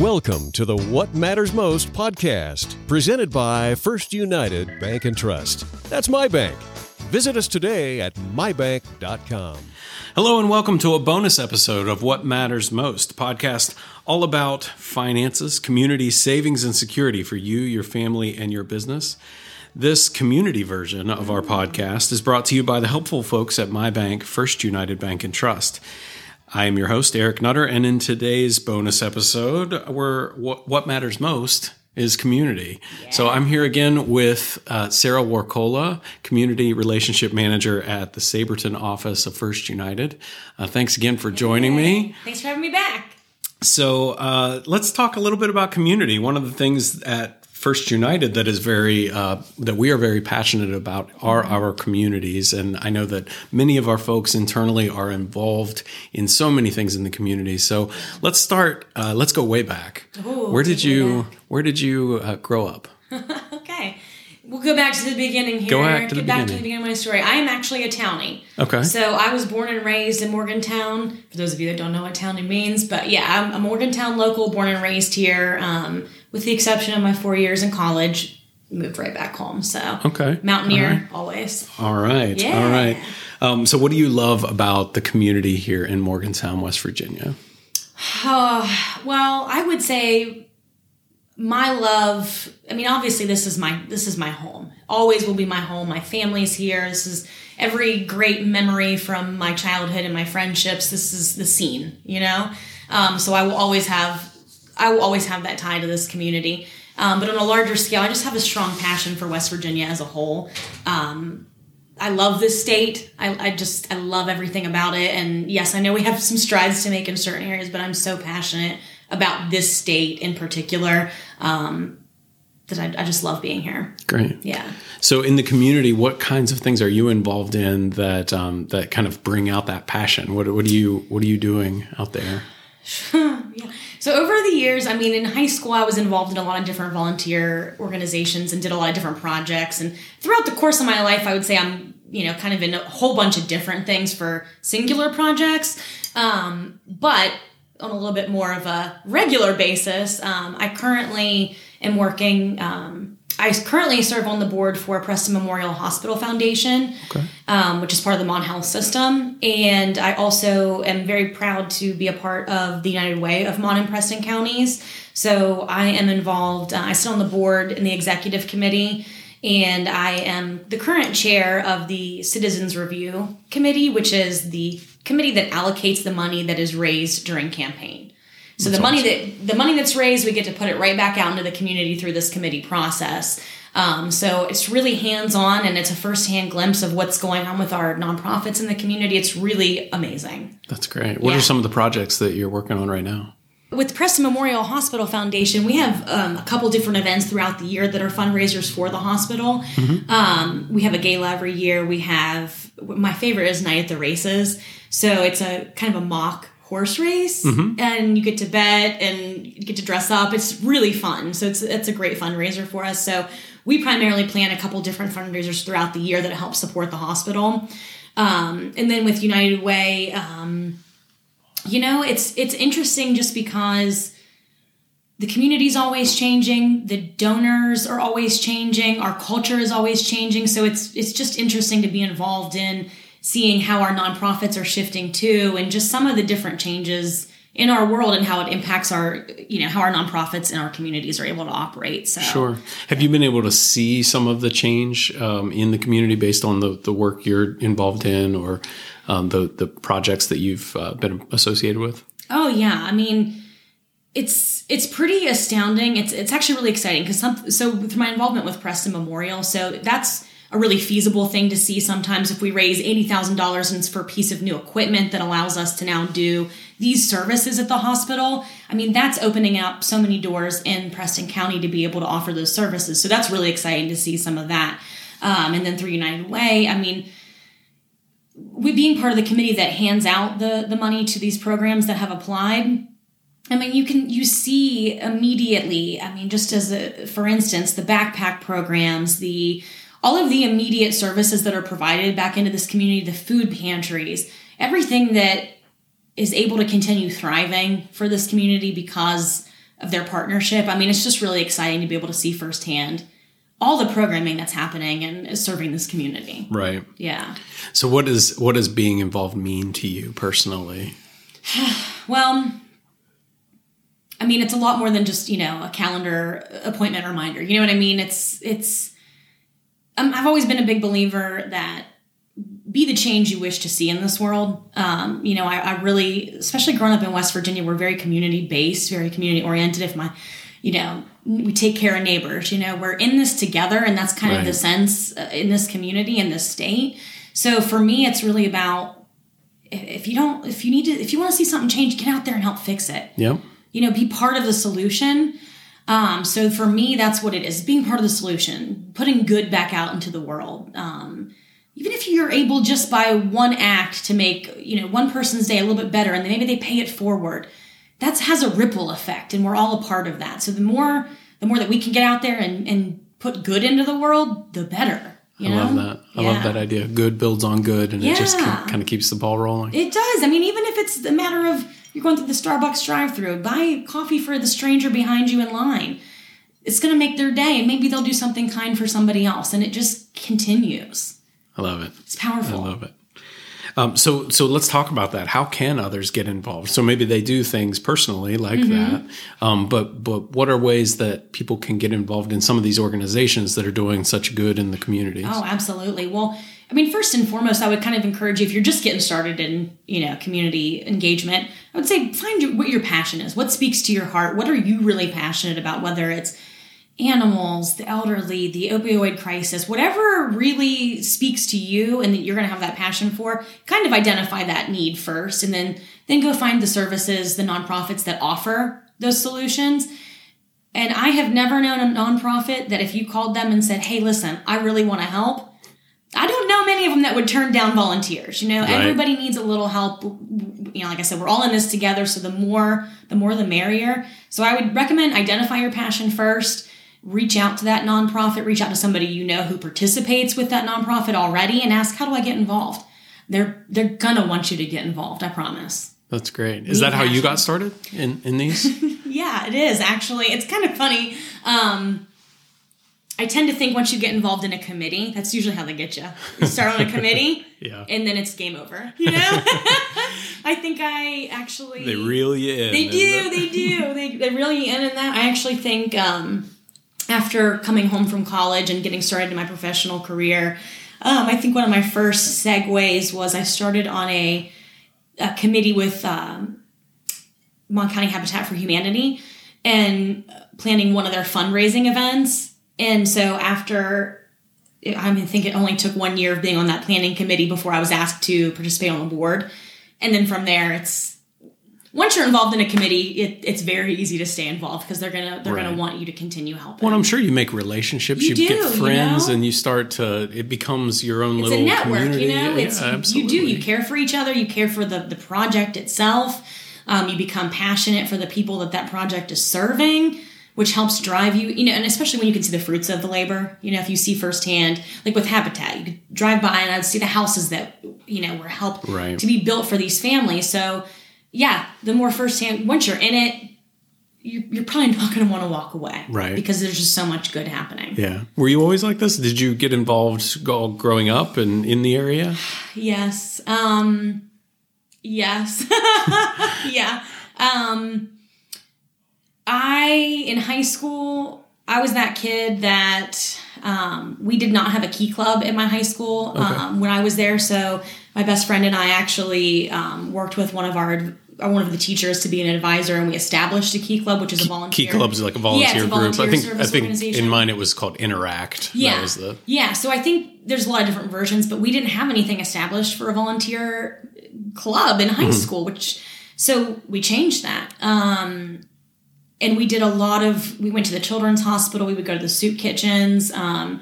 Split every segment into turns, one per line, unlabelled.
Welcome to the What Matters Most podcast, presented by First United Bank and Trust. That's my bank. Visit us today at mybank.com.
Hello, and welcome to a bonus episode of What Matters Most, podcast all about finances, community savings, and security for you, your family, and your business. This community version of our podcast is brought to you by the helpful folks at my bank, First United Bank and Trust. I am your host, Eric Nutter, and in today's bonus episode, we're what, what matters most is community. Yeah. So I'm here again with uh, Sarah Warchola, Community Relationship Manager at the Sabraton office of First United. Uh, thanks again for joining me.
Thanks for having me back.
So uh, let's talk a little bit about community. One of the things at First United that is very uh, that we are very passionate about are our communities, and I know that many of our folks internally are involved in so many things in the community. So let's start. Uh, let's go way back.
Ooh,
where did you Where did you uh, grow up?
okay. We'll go back to the beginning here.
Go back to
Get
the
back
beginning.
to the beginning of my story. I am actually a townie.
Okay.
So I was born and raised in Morgantown. For those of you that don't know what townie means, but yeah, I'm a Morgantown local, born and raised here. Um, with the exception of my four years in college, moved right back home. So
Okay.
Mountaineer
All right.
always.
All right.
Yeah.
All right. Um, so, what do you love about the community here in Morgantown, West Virginia?
Oh, well, I would say my love i mean obviously this is my this is my home always will be my home my family's here this is every great memory from my childhood and my friendships this is the scene you know um, so i will always have i will always have that tie to this community um, but on a larger scale i just have a strong passion for west virginia as a whole um, I love this state. I, I just I love everything about it. And yes, I know we have some strides to make in certain areas, but I'm so passionate about this state in particular um, that I, I just love being here.
Great.
Yeah.
So, in the community, what kinds of things are you involved in that um, that kind of bring out that passion? What what are you what are you doing out there?
yeah. So over the years, I mean, in high school, I was involved in a lot of different volunteer organizations and did a lot of different projects. And throughout the course of my life, I would say I'm, you know, kind of in a whole bunch of different things for singular projects. Um, but on a little bit more of a regular basis, um, I currently am working. Um, I currently serve on the board for Preston Memorial Hospital Foundation,
Okay.
um, which is part of the Mon Health system. And I also am very proud to be a part of the United Way of Mon and Preston counties. So I am involved, uh, I sit on the board in the executive committee, and I am the current chair of the Citizens Review Committee, which is the committee that allocates the money that is raised during campaign. So the money that the money that's raised, we get to put it right back out into the community through this committee process. Um, so it's really hands on, and it's a first hand glimpse of what's going on with our nonprofits in the community. It's really amazing.
That's great. What
Yeah.
are some of the projects that you're working on right now?
With Preston Memorial Hospital Foundation, we have um, a couple different events throughout the year that are fundraisers for the hospital. Um, we have a gala every year. We have my favorite is Night at the Races. So it's a kind of a mock horse race, and you get to bet and get to dress up. It's really fun. So it's it's a great fundraiser for us. So we primarily plan a couple different fundraisers throughout the year that help support the hospital. Um, and then with United Way. Um, you know it's it's interesting just because the community's always changing the donors are always changing our culture is always changing so it's it's just interesting to be involved in seeing how our nonprofits are shifting too and just some of the different changes in our world and how it impacts our you know how our nonprofits and our communities are able to operate so
Sure. Have you been able to see some of the change um, in the community based on the, the work you're involved in or um, the, the projects that you've uh, been associated with?
Oh yeah, I mean, it's it's pretty astounding. It's it's actually really exciting because some so with my involvement with Preston Memorial, so that's a really feasible thing to see sometimes if we raise eighty thousand dollars and it's for a piece of new equipment that allows us to now do these services at the hospital. I mean, that's opening up so many doors in Preston County to be able to offer those services. So that's really exciting to see some of that. Um, and then through United Way, I mean, we being part of the committee that hands out the the money to these programs that have applied I mean, you can you see immediately. I mean, just as a for instance, the backpack programs, the all of the immediate services that are provided back into this community, the food pantries, everything that is able to continue thriving for this community because of their partnership. I mean, it's just really exciting to be able to see firsthand all the programming that's happening and serving this community.
Right.
Yeah.
So what does what does being involved mean to you personally?
Well, I mean, it's a lot more than just you know a calendar appointment reminder. You know what I mean? It's it's. Um, I've always been a big believer that be the change you wish to see in this world. Um, you know, I, I, really, especially growing up in West Virginia, we're very community based, very community oriented. If my, you know, we take care of neighbors. You know, we're in this together, and that's kind right. of the sense uh, in this community in this state. So for me, it's really about if you don't, if you need to, if you want to see something change, get out there and help fix it.
Yep.
You know, be part of the solution. Um, so for me, that's what it is: being part of the solution, putting good back out into the world. Um, even if you're able just by one act to make you know one person's day a little bit better, and then maybe they pay it forward, that has a ripple effect, and we're all a part of that. So the more the more that we can get out there and, and put good into the world, the better.
I know? love that. I yeah. love that idea. Good builds on good, and yeah. it just kind of keeps the ball rolling.
It does. I mean, even if it's a matter of you're going through the Starbucks drive-through, buy coffee for the stranger behind you in line. It's going to make their day, and maybe they'll do something kind for somebody else, and it just continues.
I love it.
It's powerful.
I love it. Um, so so let's talk about that. How can others get involved? So maybe they do things personally like mm-hmm. that, um, but but what are ways that people can get involved in some of these organizations that are doing such good in the community?
Oh, absolutely. Well, I mean, first and foremost, I would kind of encourage you if you're just getting started in you know community engagement. I would say find what your passion is. What speaks to your heart? What are you really passionate about? Whether it's animals, the elderly, the opioid crisis, whatever really speaks to you and that you're going to have that passion for, kind of identify that need first and then then go find the services, the nonprofits that offer those solutions. And I have never known a nonprofit that if you called them and said, "Hey, listen, I really want to help," I don't know many of them that would turn down volunteers. You know, right. everybody needs a little help. You know, like I said, we're all in this together, so the more the more the merrier. So I would recommend identify your passion first reach out to that nonprofit, reach out to somebody you know who participates with that nonprofit already and ask, how do I get involved? They're they're gonna want you to get involved, I promise.
That's great. Is Be that how you got started in, in these?
yeah, it is actually. It's kind of funny. Um, I tend to think once you get involved in a committee, that's usually how they get you. You start on a committee,
yeah,
and then it's game over. You know, I think I actually
they reel you in.
They do, they do, they they reel you in in that. I actually think um, after coming home from college and getting started in my professional career, um, I think one of my first segues was I started on a, a committee with um, Mon County Habitat for Humanity and planning one of their fundraising events. And so after, I mean, I think it only took one year of being on that planning committee before I was asked to participate on the board. And then from there, it's once you're involved in a committee, it, it's very easy to stay involved because they're gonna they're right. gonna want you to continue helping.
Well, I'm sure you make relationships, you, you do, get friends, you know? and you start to it becomes your own
it's
little
a network.
Community.
You know, it's
yeah,
you do you care for each other, you care for the the project itself. Um, you become passionate for the people that that project is serving which helps drive you, you know, and especially when you can see the fruits of the labor. You know, if you see firsthand, like with Habitat, you could drive by and I'd see the houses that, you know, were helped
right.
to be built for these families. So yeah, the more firsthand, once you're in it, you're probably not going to want to walk away.
Right.
Because there's just so much good happening.
Yeah. Were you always like this? Did you get involved growing up and in the area?
Yes. Um, yes. yeah. Um, I, in high school, I was that kid that um, we did not have a key club in my high school okay. um, when I was there. So my best friend and I actually um, worked with one of our one of the teachers to be an advisor, and we established a Key Club, which is a volunteer.
Key Club is like a volunteer, yeah, a volunteer group. I think I think in mine it was called Interact.
Yeah, the... yeah. So I think there's a lot of different versions, but we didn't have anything established for a volunteer club in high mm-hmm. school, which so we changed that. Um, and we did a lot of. We went to the children's hospital. We would go to the soup kitchens. Um,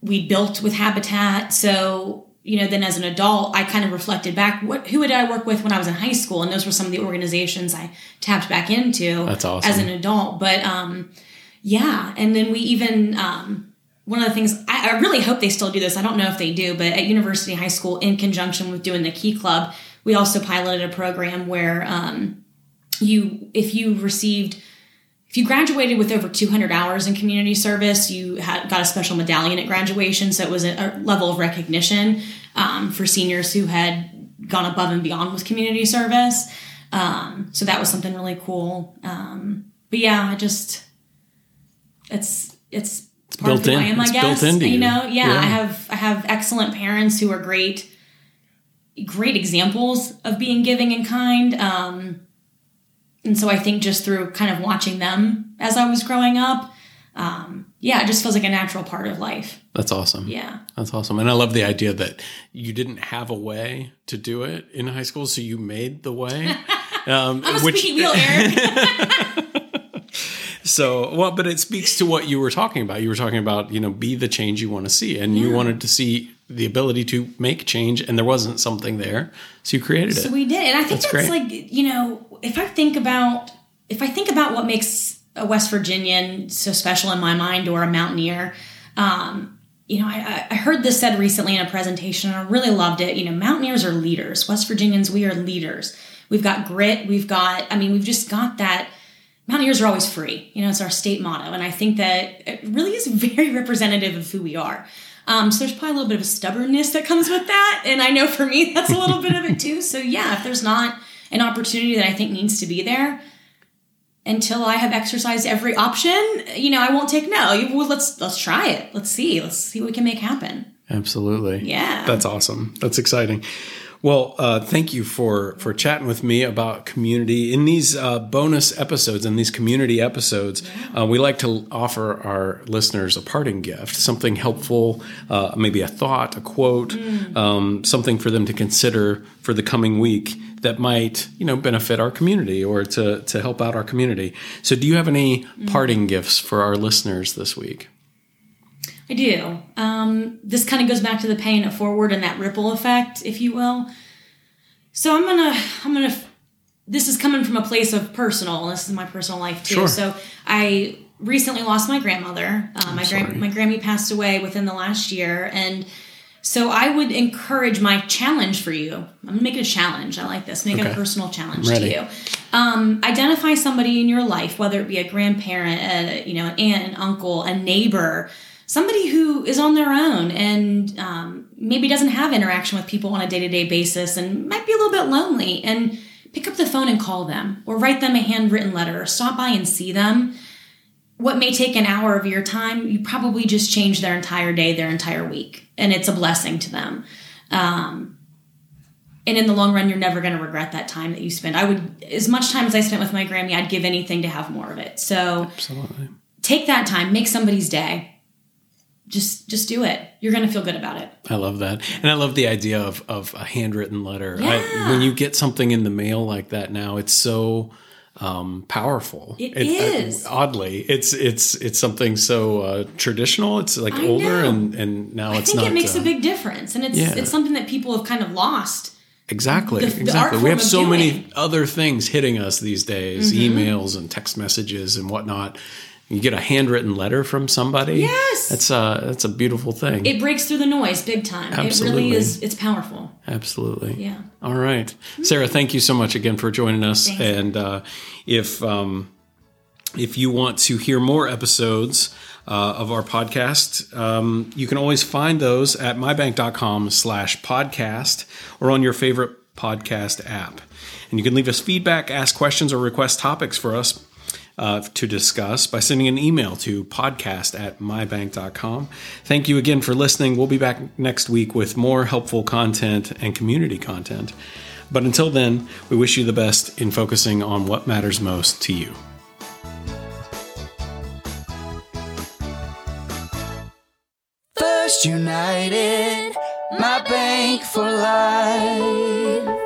we built with Habitat. So you know, then as an adult, I kind of reflected back, what, who did I work with when I was in high school? And those were some of the organizations I tapped back into
That's awesome.
as an adult. But, um, yeah. And then we even, um, one of the things I, I really hope they still do this. I don't know if they do, but at University High School, in conjunction with doing the Key Club, we also piloted a program where, um, you, if you received if you graduated with over 200 hours in community service, you had, got a special medallion at graduation. So it was a, a level of recognition um, for seniors who had gone above and beyond with community service. Um, so that was something really cool. Um, but yeah, I just it's it's,
It's
part of
built
who
in.
I am, I
It's
guess.
built into
you
you.
know, yeah,
Yeah.
I have I have excellent parents who are great, great examples of being giving and kind. Um, and so I think just through kind of watching them as I was growing up, um, yeah, it just feels like a natural part of life.
That's awesome.
Yeah.
That's awesome. And I love the idea that you didn't have a way to do it in high school, so you made the way. Um,
I'm a squeaky wheel, Eric.
So, well, but it speaks to what you were talking about. You were talking about, you know, be the change you want to see. And you wanted to see the ability to make change, and there wasn't something there. So you created
So
it.
So we did, and I think
That's
that's, like you know, if I think about if I think about what makes a West Virginian so special in my mind, or a mountaineer, um, you know, I, I heard this said recently in a presentation, and I really loved it. You know, mountaineers are leaders. West Virginians, we are leaders. We've got grit. We've got, I mean, we've just got that. Mountaineers are always free. You know, it's our state motto, and I think that it really is very representative of who we are. Um, so there's probably a little bit of a stubbornness that comes with that, and I know for me that's a little bit of it too. So yeah, if there's not an opportunity that I think needs to be there, until I have exercised every option, you know, I won't take no. Well, let's let's try it. Let's see. Let's see what we can make happen.
Absolutely.
Yeah.
That's awesome. That's exciting. Well, uh, thank you for for chatting with me about community in these uh, bonus episodes and these community episodes. Uh, we like to offer our listeners a parting gift, something helpful, uh, maybe a thought, a quote, um, something for them to consider for the coming week that might you know benefit our community or to to help out our community. So, do you have any parting gifts for our listeners this week?
I do. Um, this kind of goes back to the paying it forward and that ripple effect, if you will. So I'm gonna, I'm gonna. This is coming from a place of personal. This is my personal life too.
Sure.
So I recently lost my grandmother. Uh, my
sorry.
grand, my Grammy passed away within the last year, and so I would encourage my challenge for you. I'm gonna make it a challenge. I like this. Make it a personal challenge to you. Um, identify somebody in your life, whether it be a grandparent, a, you know, an aunt, an uncle, a neighbor, somebody who is on their own and um, maybe doesn't have interaction with people on a day to day basis and might be a little bit lonely. And pick up the phone and call them, or write them a handwritten letter, or stop by and see them. What may take an hour of your time, you probably just change their entire day, their entire week, and it's a blessing to them. Um, and in the long run, you're never going to regret that time that you spend. I would, as much time as I spent with my Grammy, I'd give anything to have more of it. So
Absolutely.
take that time, make somebody's day. Just, just do it. You're going to feel good about it.
I love that, and I love the idea of of a handwritten letter. I,
Yeah.
when you get something in the mail like that now, it's so um, powerful.
It
uh,
is.
oddly, it's it's it's something so uh, traditional. It's like
I
older,
know.
and and now
I
it's
think
not.
it makes
uh,
a big difference, and it's
yeah.
it's something that people have kind of lost.
Exactly,
the-
exactly. We have so many other things hitting us these days,
Mm-hmm.
emails and text messages and whatnot. You get a handwritten letter from somebody.
Yes.
that's a that's a beautiful thing.
It breaks through the noise big time. It
Absolutely.
really is. It's powerful.
Absolutely.
Yeah.
All right, Sarah. Thank you so much again for joining us.
Thanks.
And uh, if um, if you want to hear more episodes uh, of our podcast, um, you can always find those at mybank.com/podcast or on your favorite podcast app. And you can leave us feedback, ask questions, or request topics for us uh, to discuss by sending an email to podcast at mybank.com. Thank you again for listening. We'll be back next week with more helpful content and community content. But until then, we wish you the best in focusing on what matters most to you.
First United, my bank for life.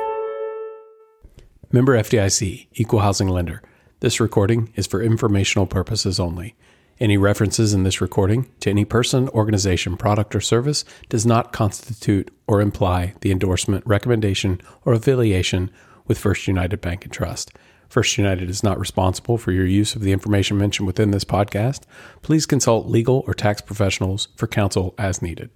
Member FDIC, Equal Housing Lender. This recording is for informational purposes only. Any references in this recording to any person, organization, product, or service does not constitute or imply the endorsement, recommendation, or affiliation with First United Bank and Trust. First United is not responsible for your use of the information mentioned within this podcast. Please consult legal or tax professionals for counsel as needed.